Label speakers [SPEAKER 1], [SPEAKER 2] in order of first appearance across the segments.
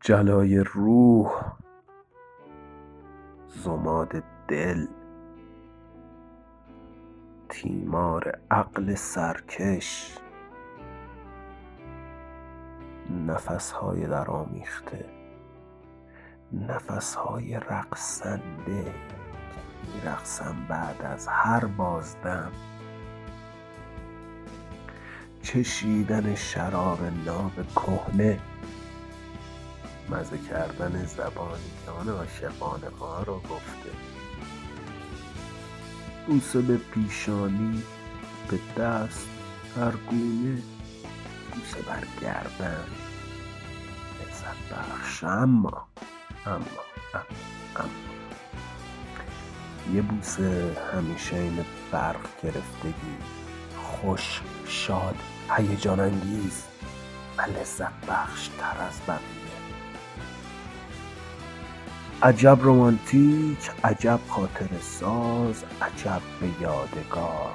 [SPEAKER 1] جلای روح زماد دل. تیمار عقل سرکش. نفس های درآمیخته نفس های رقصنده. که می بعد از هر بازدم. چشیدن شراب ناب کهنه. مزه کردن زبانی که آن عاشقانه ها رو گفته. بوسه به پیشانی به دست هر گونه بوسه بر گردن. لذت بخش. اما اما اما یه بوسه همیشه این برق گرفتگی. خوش شاد هیجان انگیز و لذت بخش تر از بقیه. عجب رمانتیک عجب خاطر ساز عجب به یادگار.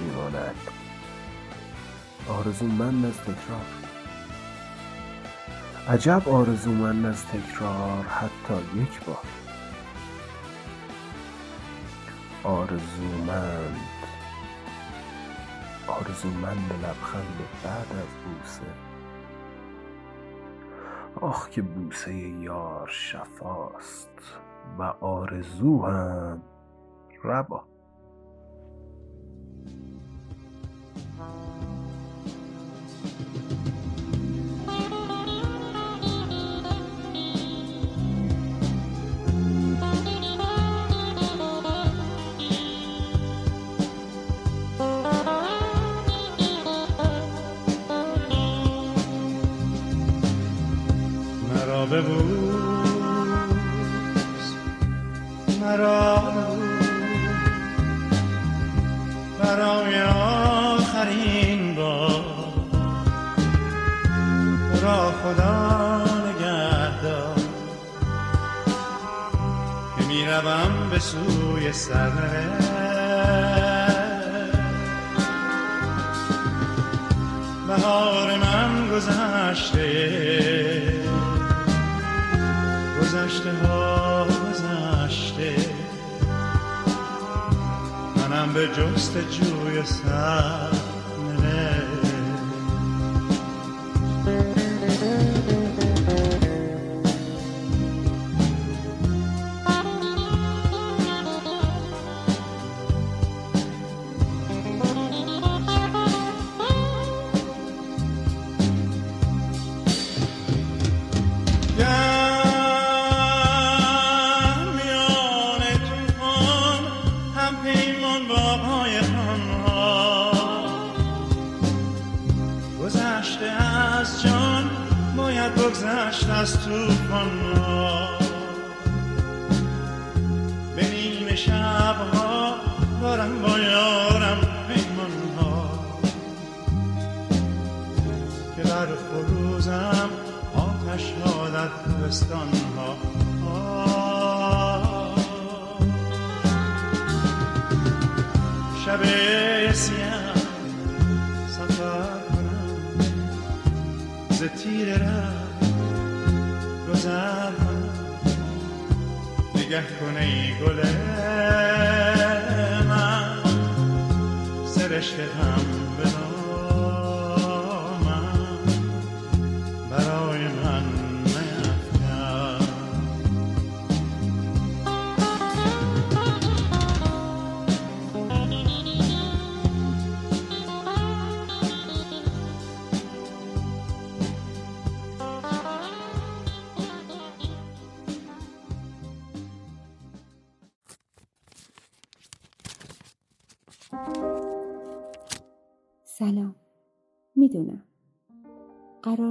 [SPEAKER 1] میماند. آرزومند از تکرار. عجب آرزومند از تکرار حتی یک بار. آرزومند. آرزومند لبخند بعد از بوسه. آخ که بوسه یار شفاست و آرزو هم ربا.
[SPEAKER 2] ببوس مرا برای آخرین بار را خدا نگهدار که می‌روم به سوی سرنوشت بهار من گذشته. گذشته ها گذشته. منم به جست جوی سر آتش ها شب سیاه سفر کنم ز تیر گذر نگه کنه ای گل من سرشت هم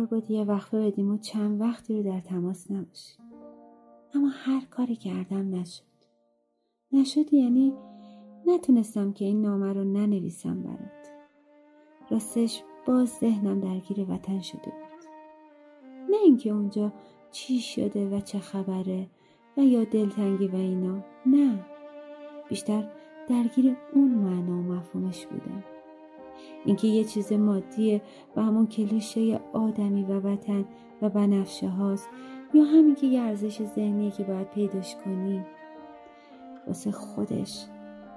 [SPEAKER 3] بود یه وقفه بدیم و چند وقتی رو در تماس نباشیم. اما هر کاری کردم نشد. نشد یعنی نتونستم که این نامه رو ننویسم برات. راستش باز ذهنم درگیر وطن شده بود. نه اینکه اونجا چی شده و چه خبره و یا دلتنگی و اینا. نه. بیشتر درگیر اون معنا و مفهومش بودم. اینکه یه چیز مادیه و همون کلیشه آدمی و وطن و بنفشه هاست یا همین که یه ارزش ذهنیه که باید پیداش کنی. واسه خودش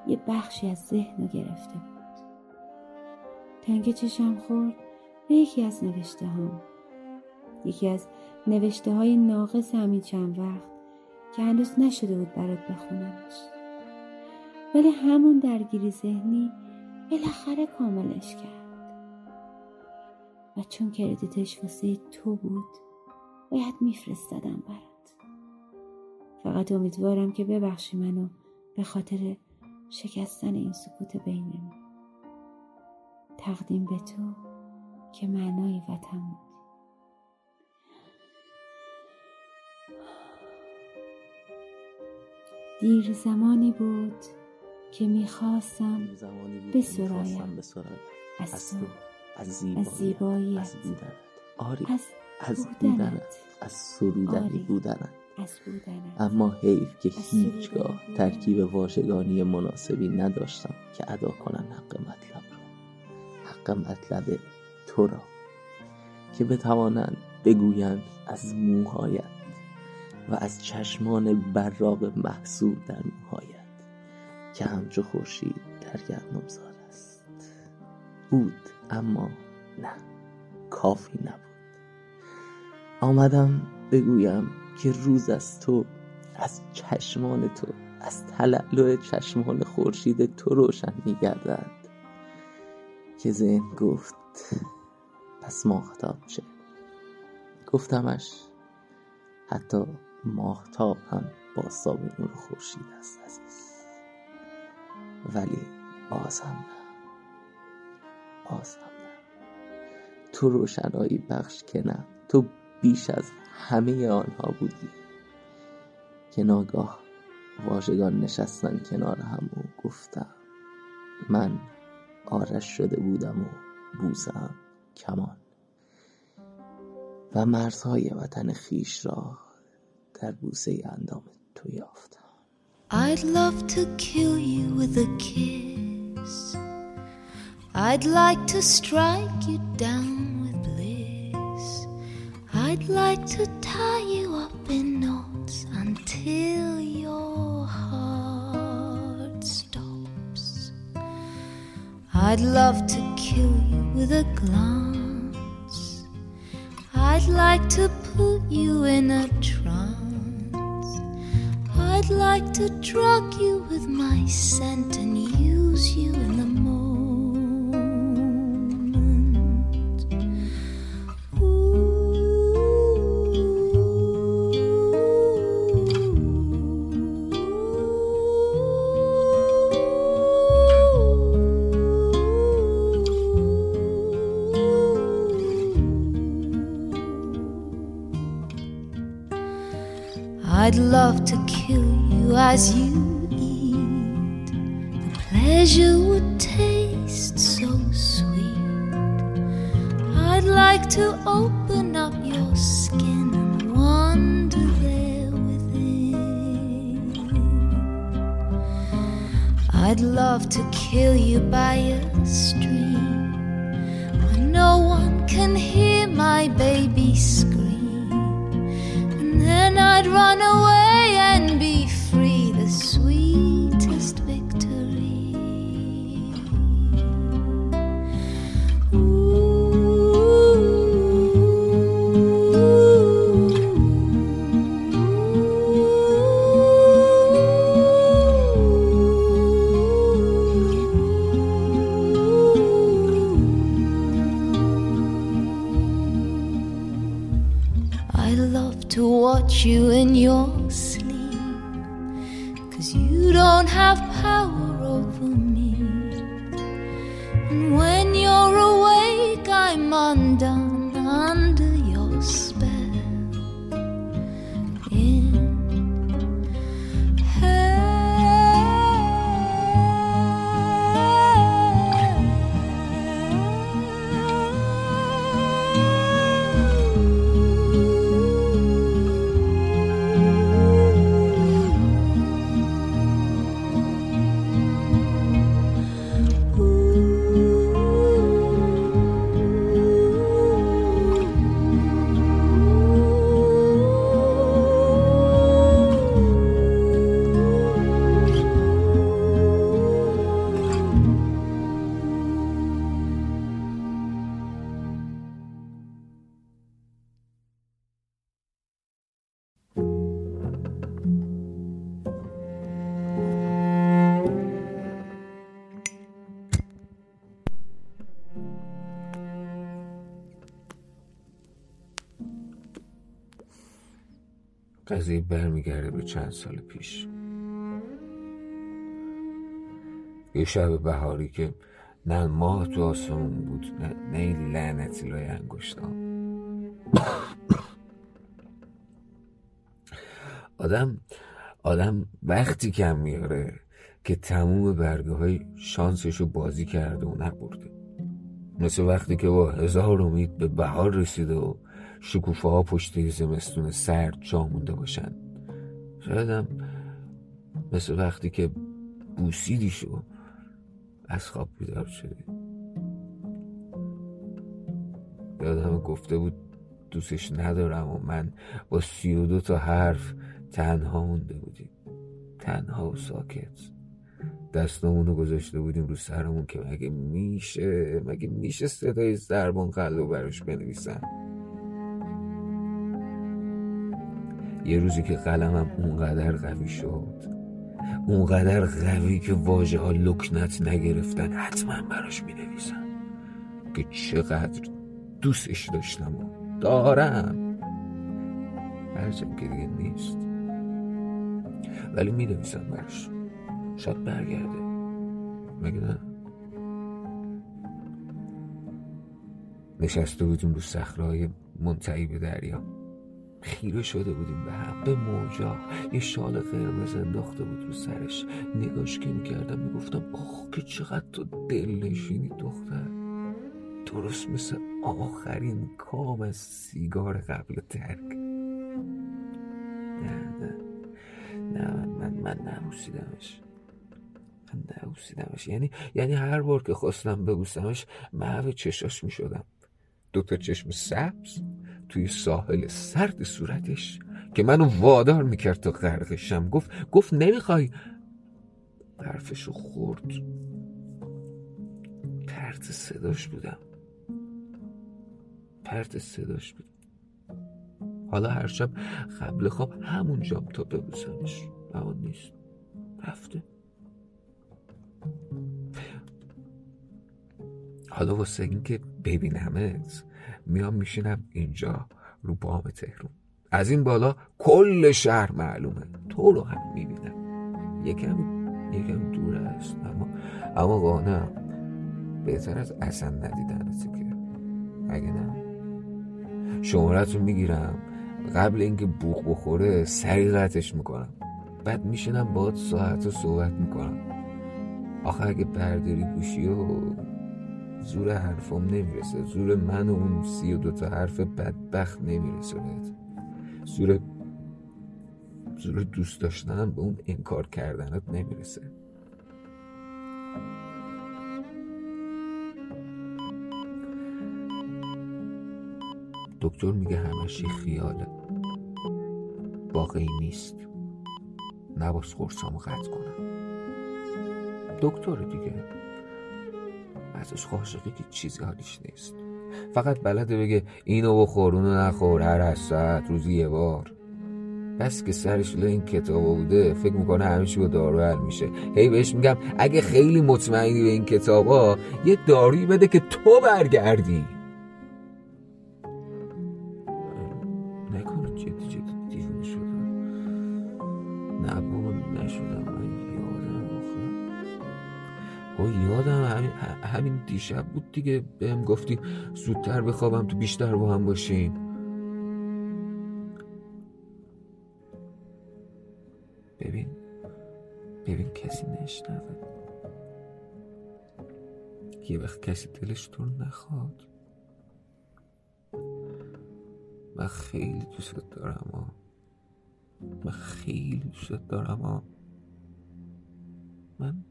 [SPEAKER 3] یه بخشی از ذهن رو گرفته. بود تنگ چشم خورد به یکی از نوشته هم. یکی از نوشته های ناقص همین چند وقت که هنوز نشده بود برات بخونمش. ولی همون درگیری ذهنی بالاخره کاملش کرد. و چون کردیتش واسه تو بود باید میفرستادم برات. فقط امیدوارم که ببخشی منو به خاطر شکستن این سکوت بینمون. تقدیم به تو که معنای وطن بود. دیر زمانی بود که می‌خواستم بسرایم از تو.
[SPEAKER 4] از
[SPEAKER 3] زیبایی
[SPEAKER 4] از بودنت آری
[SPEAKER 3] از
[SPEAKER 4] از
[SPEAKER 3] بودنت.
[SPEAKER 4] از سرودنی. بودنت. اما حیف که هیچگاه. ترکیب واژگانی مناسبی نداشتم که ادا کنم حق مطلب را. حق مطلب تو را. که بتوانند بگویند از موهایت و از چشمان براق محصور در موهایت. که همچو خورشید در گردنمزار است. بود اما نه کافی نبود. آمدم بگویم که روز از تو از چشمان تو از تلالو چشمان خورشید تو روشن میگردد. که ذهن گفت پس ماهتاب چه؟ گفتمش حتی ماهتاب هم با نور خورشید است عزیز. ولی بازم نه. بازم نه. تو روشنایی بخش که نه. تو بیش از همه آنها بودی که ناگاه واژگان نشستن کنار هم و گفتم من آرش شده بودم و بوسم کمان. و مرزهای وطن خیش را در بوسه اندام تو یافتم.
[SPEAKER 5] I'd love to kill you with a kiss. I'd like to strike you down with bliss. I'd like to tie you up in knots until your heart stops. I'd love to kill you with a glance. I'd like to put you in a trance. Like to drug you with my scent and use you in the I'd love to kill you as you eat. The pleasure would taste so sweet. I'd like to open up your skin and wander there within. I'd love to kill you by a stream where no one can hear my baby scream. I'd run away
[SPEAKER 6] قضیه برمیگرده به چند سال پیش. یه شب بهاری که نه ماه تو آسمون بود نه, نه این لعنتی لای انگشتام. آدم آدم وقتی کم میاره که تموم برگه های شانسش رو بازی کرده و نبرده. مثل وقتی که با هزار امید به بهار رسیده و شکوفه ها پشت زمستون سرد جا مونده باشن. شایدم مثل وقتی که بوسیدی شو از خواب بیدار شدی. یادم گفته بود دوستش ندارم و من با سی و دو تا حرف تنها مونده بودیم. تنها و ساکت. دستامون رو گذاشته بودیم رو سرمون که مگه میشه مگه میشه صدای زربان قلب براش بنویسم یه روزی که قلمم اونقدر قوی شد اونقدر قوی که واژه ها لکنت نگرفتن حتما براش می نویسم که چقدر دوستش داشتم و دارم. هرچند که دیگه نیست. ولی می نویسم براش. شاید برگرده. مگه نه؟ نشسته بودیم رو صخرههای منتهی به دریا. خیره شده بودیم به هم به موجا. یه شال قرمز انداخته بود رو سرش. نگاش که می‌کردم می‌گفتم آخ که چقدر تو دل نشینی دختر. درست مثل آخرین کام از سیگار قبل ترک. نه نه. نه من من, من نبوسیدمش. من نبوسیدمش. یعنی یعنی هر بار که خواستم ببوسمش محو چشاش می‌شدم. دوتا چشم سبز. توی ساحل سرد صورتش که منو وادار می‌کرد تا غرقشم. گفت گفت نمی‌خوای؟ حرفشو خورد. پرت صداش بودم. پرت صداش بود. حالا هر شب قبل خواب همونجام تا ببوسمش. اما نیست. رفته. حالا واسه اینکه ببینمت میام میشینم اینجا رو بام تهرون از این بالا کل شهر معلومه. تو رو هم می‌بینم. یکم یکم دور است. اما اما قانم بهتر از اصلا ندیدنت که. اگه نه. شمارت رو می‌گیرم. قبل اینکه بوخ بخوره سریع قطعش می‌کنم. بعد میشینم باید ساعت رو صحبت می‌کنم. آخه اگه برداری گوشی و زور حرفم نمی‌رسه. زور من و اون سی و دوتا حرف بدبخت نمی‌رسه بهت زور زور دوست داشتنم به اون انکار کردنت نمی‌رسه. دکتر میگه همش خیاله. واقعی نیست. نباس خورسامو قطع کنم. دکتر دیگه. ازش عاشقی که چیزی حالیش نیست. فقط بلده بگه اینو بخور اونو نخور هر هست روزی یه بار. بس که سرش این کتاب بوده فکر می‌کنه همیشه با دارو حل میشه. هی بهش میگم اگه خیلی مطمئنی به این کتابا یه دارویی بده که تو برگردی. دیشب بود دیگه. بهم گفتی زودتر بخوابم تو بیشتر با هم باشیم ببین ببین کسی نشنوه. یه وقت کسی دلش تو نخواد. من خیلی دوست دارم ها. من خیلی دوست دارم ها. من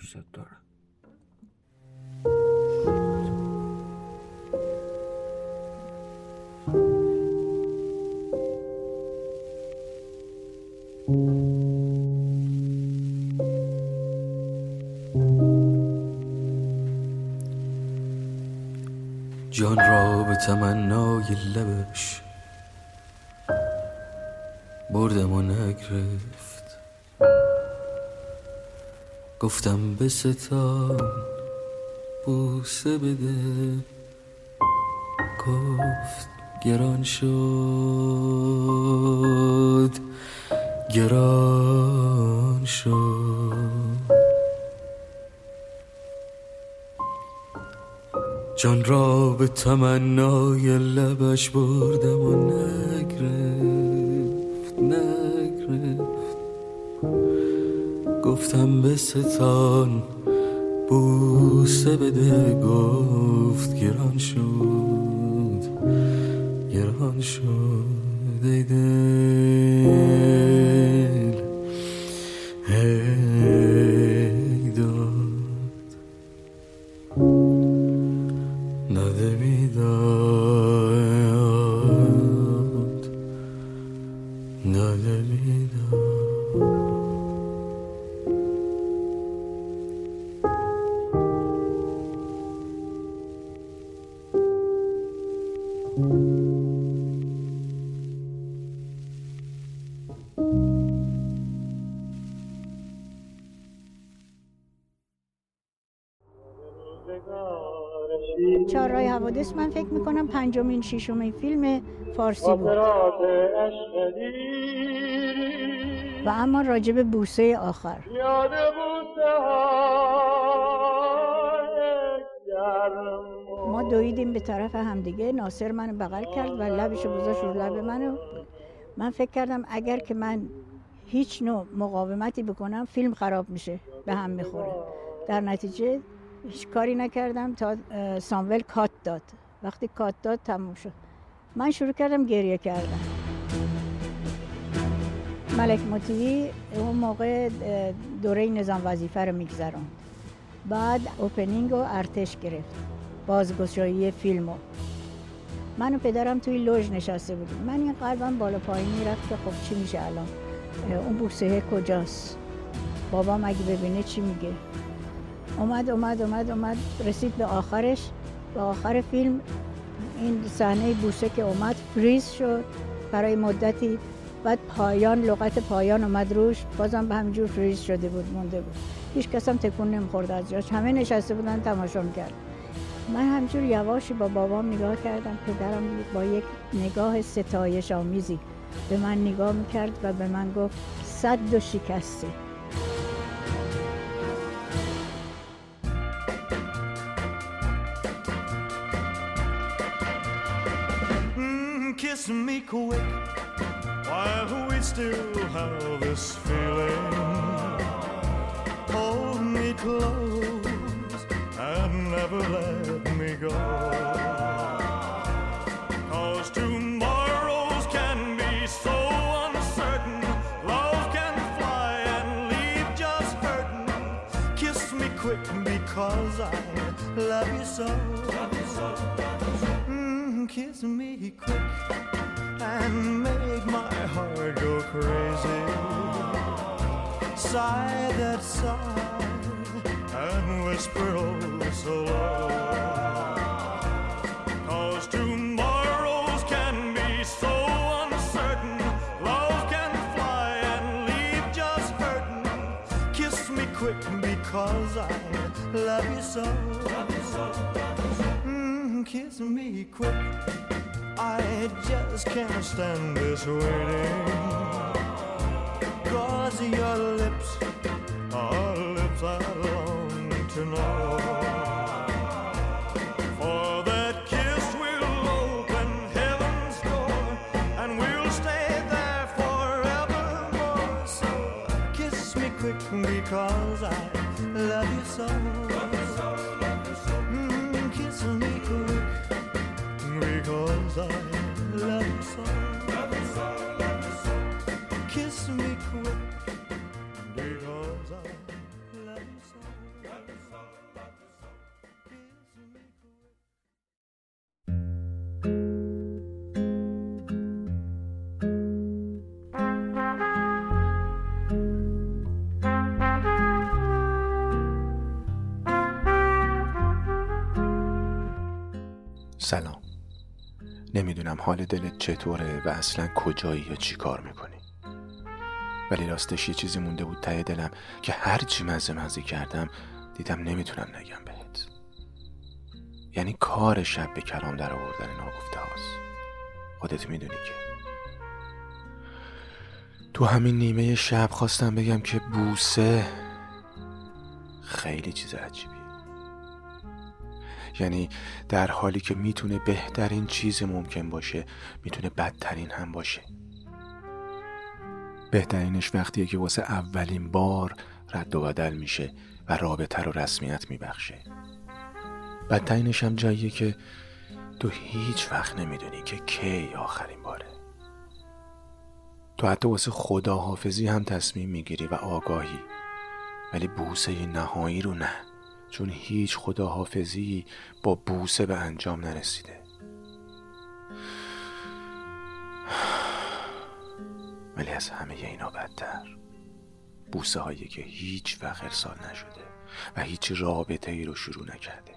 [SPEAKER 6] خیلی دوست
[SPEAKER 7] گفتم به ستان بوسه بده. گفت
[SPEAKER 8] گران شد گران شد. جان را به تمنای لبش بردم و نگرفت. گفتم به ستان بوسه بده گفت گران شد گران شد ای دل.
[SPEAKER 9] پنجمین ششمین فیلم فارسی بود. و اما راجب بوسه آخر. ما دویدیم به طرف همدیگه. ناصر منو بغل کرد و لبشو گذاشت رو لب منو. من فکر کردم اگر که من هیچ نوع مقاومتی بکنم فیلم خراب میشه به هم می‌خوره. در نتیجه هیچ کاری نکردم تا سامول کات داد. وقتی کات داد تموم شد. من شروع کردم گریه کردم ملک مطیعی اون موقع دوره نظام وظیفه رو میگذراند بعد اوپنینگ و ارتش گرفت. بازگشایی فیلمو من و پدرم توی لوژ نشسته بودیم. من این قلبم بالا پایین می‌رفت که خب چی میشه الان؟ اون بوسه کجاست؟ بابام اگه ببینه چی میگه؟ اومد اومد اومد اومد رسید به آخرش. آخر فیلم این صحنه بوسه که اومد فریز شد برای مدتی. بعد پایان لغت پایان اومد روش بازم به همینجور فریز شده بود مونده بود. هیچ کس هم تکون نمی‌خورد از جاش. همه نشسته بودن تماشا می‌کرد. من همجور یواشی با بابام نگاه کردم پدرم با یک نگاه ستایش آمیزی به من نگاه می‌کرد و به من گفت صد و شکسته.
[SPEAKER 10] Kiss me quick while we still have this feeling. Hold me close and never let me go. Cause tomorrows can be so uncertain. Love can fly and leave just hurting. Kiss me quick because I love you so. Mm, kiss me quick and make my heart go crazy. Sigh that sigh and whisper oh so low. Cause tomorrows can be so uncertain. Love can fly and leave just hurting. Kiss me quick because I love you so. Mm, kiss me quick. I just can't stand this waiting. Cause your lips are lips I long to know. For that kiss will open heaven's door and we'll stay there forevermore. So kiss me quick because I love you so.
[SPEAKER 11] سلام. نمی‌دونم حال دلت چطوره و اصلا کجایی یا چی کار می‌کنی. ولی راستش یه چیزی مونده بود ته دلم که هر چی مزه مزه کردم دیدم نمی‌تونم نگم بهت. یعنی کار شب به کلام در آوردن ناگفته هاست. خودت می‌دونی که. تو همین نیمه شب خواستم بگم که بوسه خیلی چیز عجیبی یعنی در حالی که می‌تونه بهترین چیز ممکن باشه می‌تونه بدترین هم باشه. بهترینش وقتیه که واسه اولین بار رد و بدل میشه. و رابطه رو رسمیت میبخشه. بدترینش هم جاییه که تو هیچ وقت نمی‌دونی که کی آخرین باره. تو حتی واسه خداحافظی هم تصمیم می‌گیری و آگاهی. ولی بوسه نهایی رو نه چون هیچ خداحافظی با بوسه به انجام نرسیده. ولی از همه اینا بدتر. بوسه هایی که هیچ وقت ارسال نشده و هیچ رابطه ای رو شروع نکرده.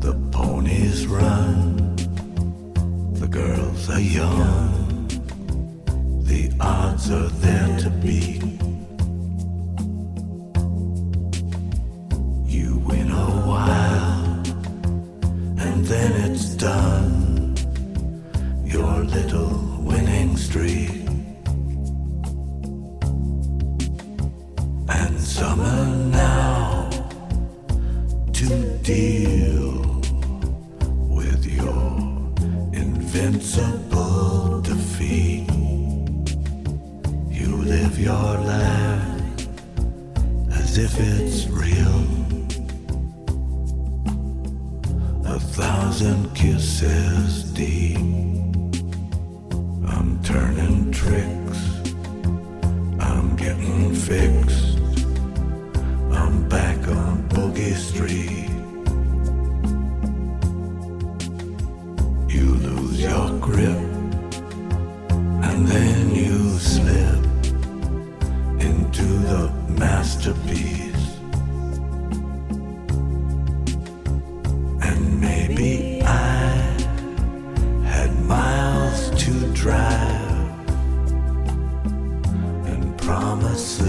[SPEAKER 7] The ponies run The girls are young The there to be it's done. Your little winning streak.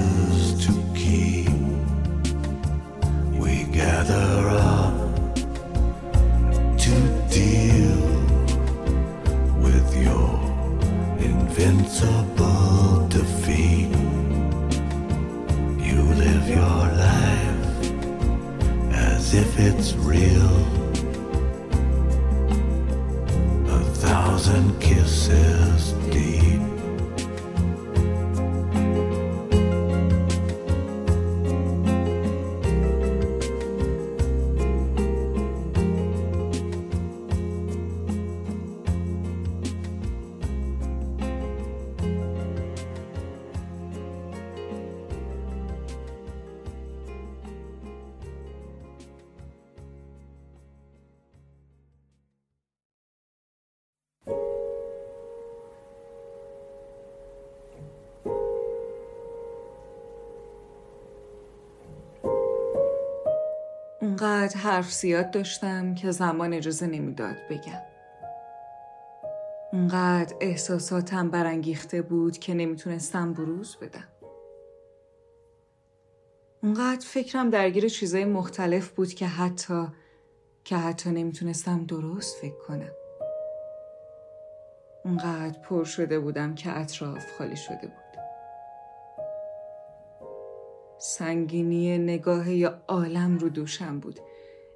[SPEAKER 7] Promises to keep. We gather up to deal with your invincible defeat. You live your life as if it's real. A thousand kisses deep.
[SPEAKER 12] اونقدر حرف زیاد داشتم که زمان اجازه نمی‌داد بگم. اونقدر احساساتم برانگیخته بود که نمی‌تونستم بروز بدم. اونقدر فکرم درگیر چیزای مختلف بود که حتی که حتی نمی‌تونستم درست فکر کنم. اونقدر پر شده بودم که اطراف خالی شده بود. سنگینی نگاه عالم رو دوشم بود.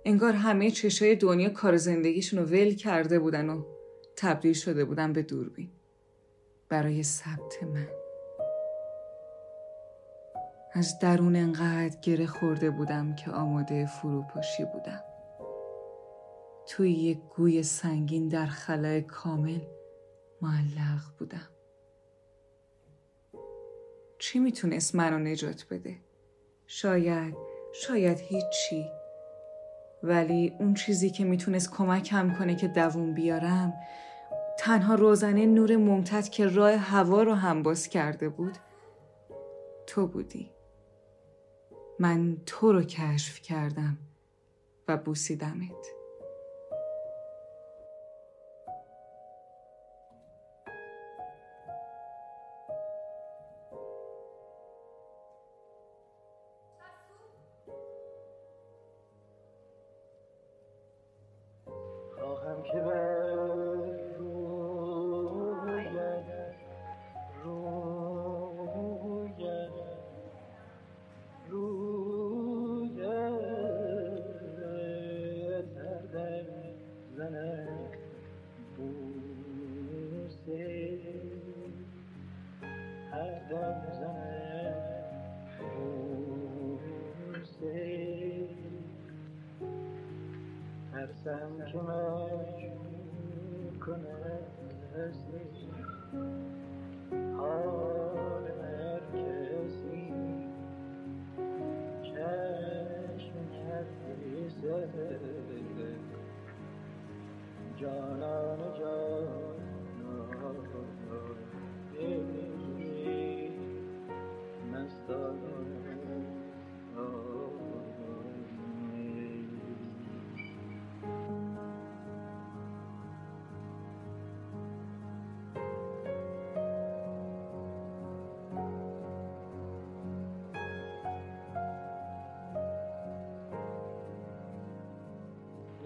[SPEAKER 12] انگار همه چشای دنیا کار زندگیشون رو ول کرده بودن و تبدیل شده بودن به دوربین. برای ثبت من. از درون انقدر گره خورده بودم که آماده فروپاشی بودم. توی یک گوی سنگین در خلای کامل معلق بودم. چی می‌تونست منو نجات بده؟ شاید شاید هیچی ولی اون چیزی که می‌تونست کمکم کنه که دووم بیارم تنها روزنه نور ممتد که راه هوا رو هم باز کرده بود تو بودی. من تو رو کشف کردم و بوسیدمت.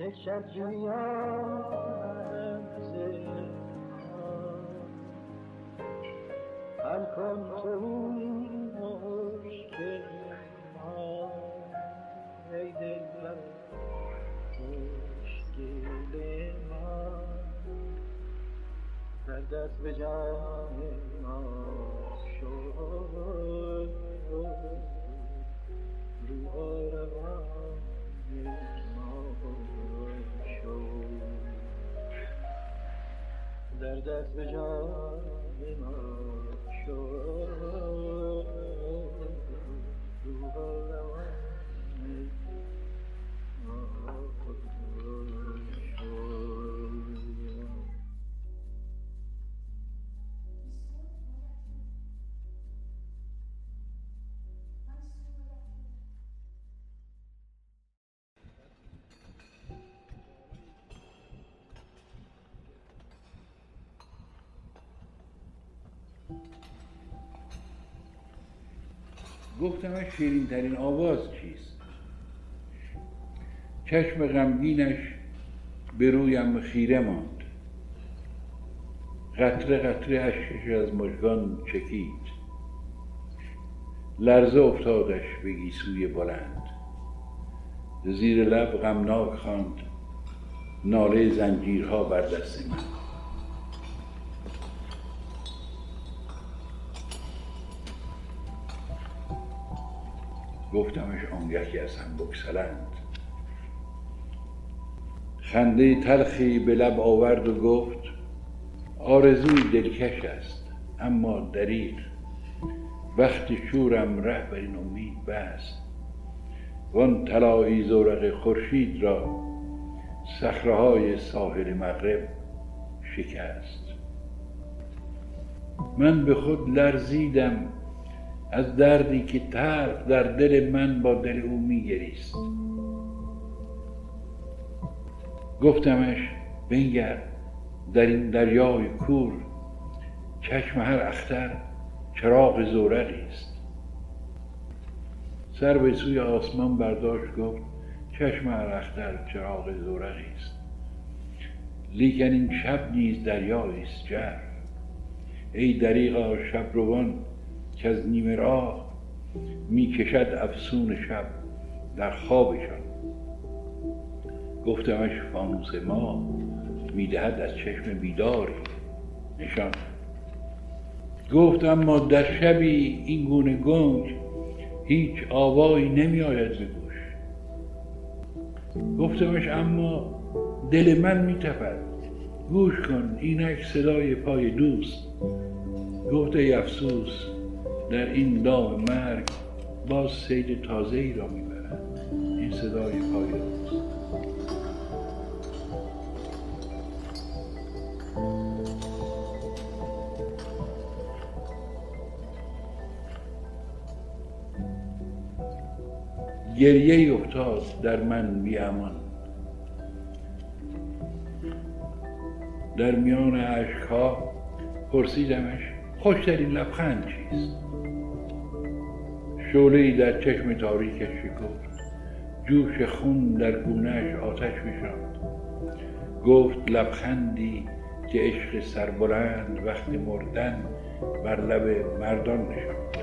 [SPEAKER 13] یک شب جویان حل کن تو مشکل ما ای دلم مشکل ما در دست به جان ما شد روح روان ما شد در دست به جان ما شد روح
[SPEAKER 14] گفتمش شیرین ترین آواز چیست؟ چشم غمگینش به رویم خیره ماند. قطره قطره اشکش از مژگان چکید. لرزه افتادش به گیسوی بلند. زیر لب غمناک خواند. ناله زنجیرها بر دست من. گفتمش آنگه از هم بگسلند. خنده تلخی به لب آورد و گفت آرزوی دلکش است اما دریغ وقتی شورم ره بر این امید بست. وان طلایی زورق خورشید را صخره‌های ساحل مغرب شکست. من به خود لرزیدم از دردی که تلخ در دل من با دل او میگریست. گفتمش بنگر در این دریای کور چشم هر اختر چراغ زورقی است سر به سوی آسمان برداشت گفت چشم هر اختر چراغ زورقی است لیکن این شب نیز دریایی است جر ای دریغا شب روان که از نیمه راه می کشد افسون شب در خوابشان. گفتمش فانوس ما می‌دهد از چشم بیداری نشان. گفت اما در شبی این گونه گنج هیچ آوایی نمی آید به گوش گفتمش اما دل من می تپد گوش کن اینک صدای پای دوست. گفت ای افسوس در این دام مرگ باز سید تازه ای را می‌برد. این صدای پای گریه افتاد در من بی امان. در میان اشکها پرسیدمش خوشترین لبخند چیست؟ شعله در چشم تاریکش شکفت. جوش خون در گونهش آتش میشاند گفت لبخندی که عشق سربلند وقتی مردن بر لب مردان نشاند.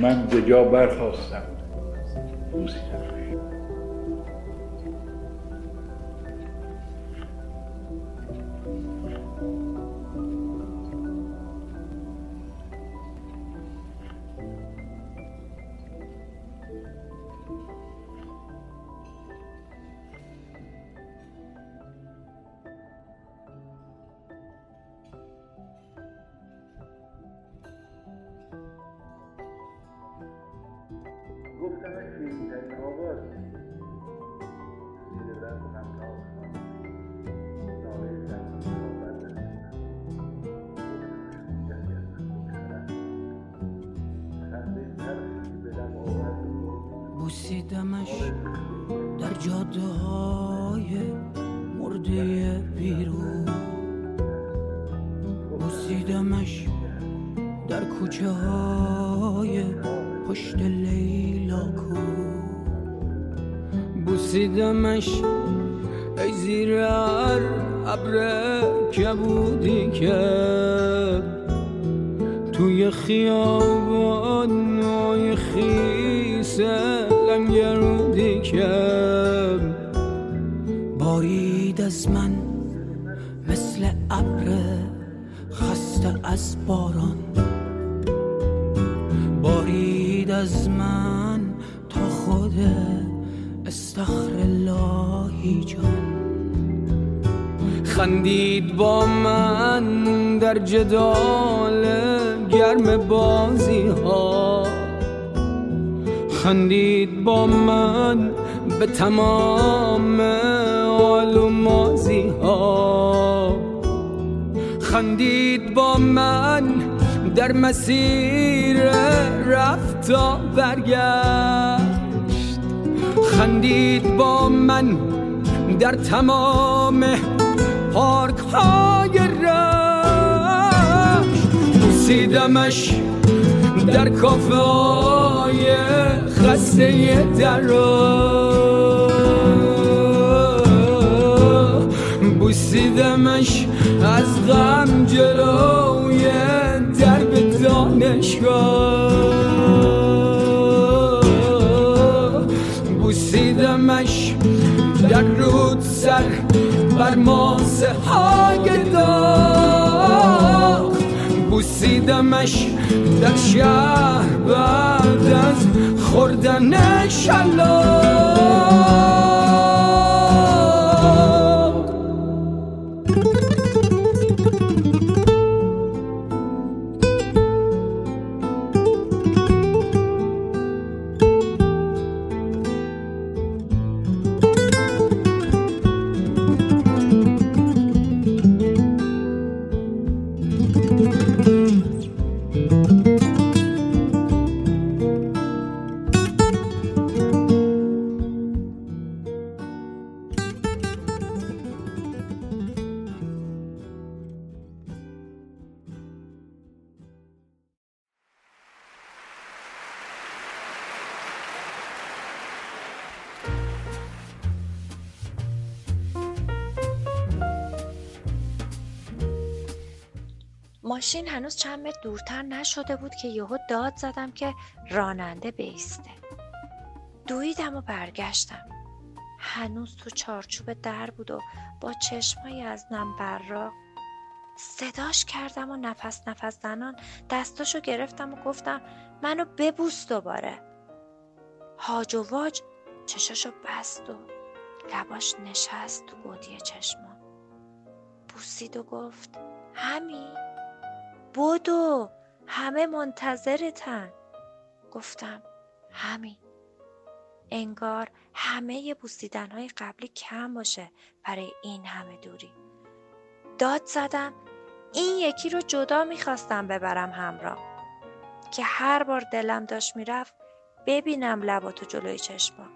[SPEAKER 14] من ز جا برخواستم بوسیدمش
[SPEAKER 15] بوسیدمش در کوچه های پشت لیلا کو. بوسیدمش ای زیر ابر کبودی که توی خیابان های خیس لنگرودی که از باران. بارید از من تا خود استخر اللهی جان. خندید با من در جدال گرم بازی ها خندید با من به تمام حال و ها خندید با من در مسیر رفت تا برگشت. خندید با من در تمام پارک های رشت. بوسیدمش در کافه های خسته در بوسیدمش از غم جلوی درب دانشگاه. بوسیدمش در رود سر بر ماسه های داغ. بوسیدمش در شهر بعد از خوردن شلاق
[SPEAKER 16] ماشین هنوز چند متر دورتر نشده بود که یهو داد زدم که راننده بیسته. دویدم و برگشتم. هنوز تو چارچوب در بود و با چشمایی از نم براق صداش کردم و نفس نفس زنان دستاشو گرفتم و گفتم منو ببوس دوباره. هاج و واج چشاشو بست و لباش نشست تو گودی چشمان بوسید و گفت همین؟ بدو همه منتظرتن. گفتم همین. انگار همه بوسیدن های قبلی کم باشه برای این همه دوری. داد زدم این یکی رو جدا می‌خواستم ببرم همراه. که هر بار دلم داشت می‌رفت ببینم لباتو جلوی چشمام.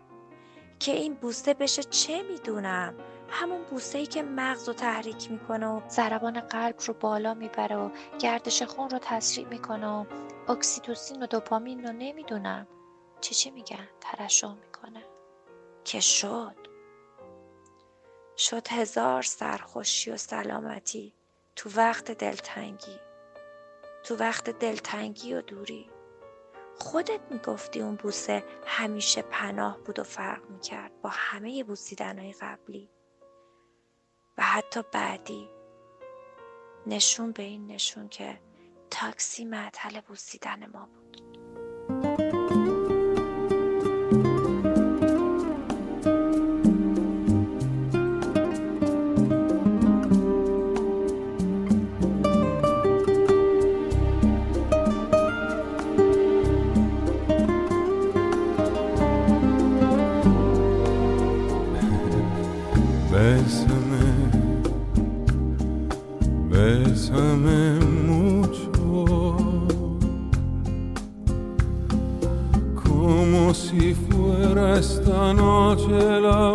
[SPEAKER 16] که این بوسه بشه چه می‌دونم؟ همون بوسه ای که مغز رو تحریک می‌کنه و ضربان قلب رو بالا می‌بره و گردش خون رو تسریع می‌کنه و اکسیتوسین و دوپامین رو نمی‌دونم. چی چی میگن؟ ترشح می‌کنه. که شد. شد هزار سرخوشی و سلامتی. تو وقت دلتنگی. تو وقت دلتنگی و دوری. خودت می‌گفتی اون بوسه همیشه پناه بود و فرق می‌کرد با همه بوسیدنهای قبلی. حتی بعدی. نشون به این نشون که تاکسی معطل بوسیدن ما بود.
[SPEAKER 17] Esta noche la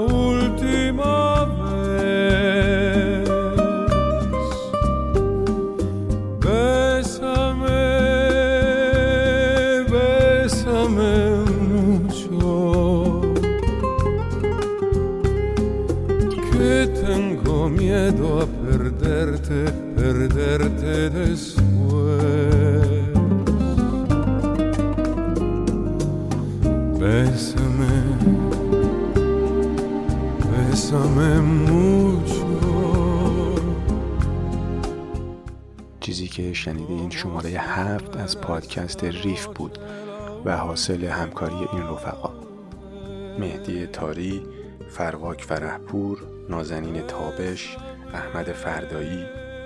[SPEAKER 11] شماره هفت از پادکست ریف بود و حاصل همکاری این رفقا. مهدی تاری، فرواک فرهپور، نازنین تابش، احمد فردایی،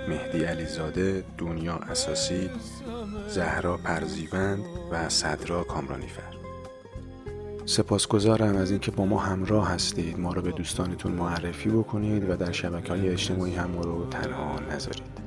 [SPEAKER 11] مهدی علیزاده، دنیا اساسی، زهرا پرزیوند و صدرا کامرانیفر. سپاسگزارم از اینکه با ما همراه هستید. ما رو به دوستانتون معرفی بکنید و در شبکه های اجتماعی هم ما رو تنها نذارید.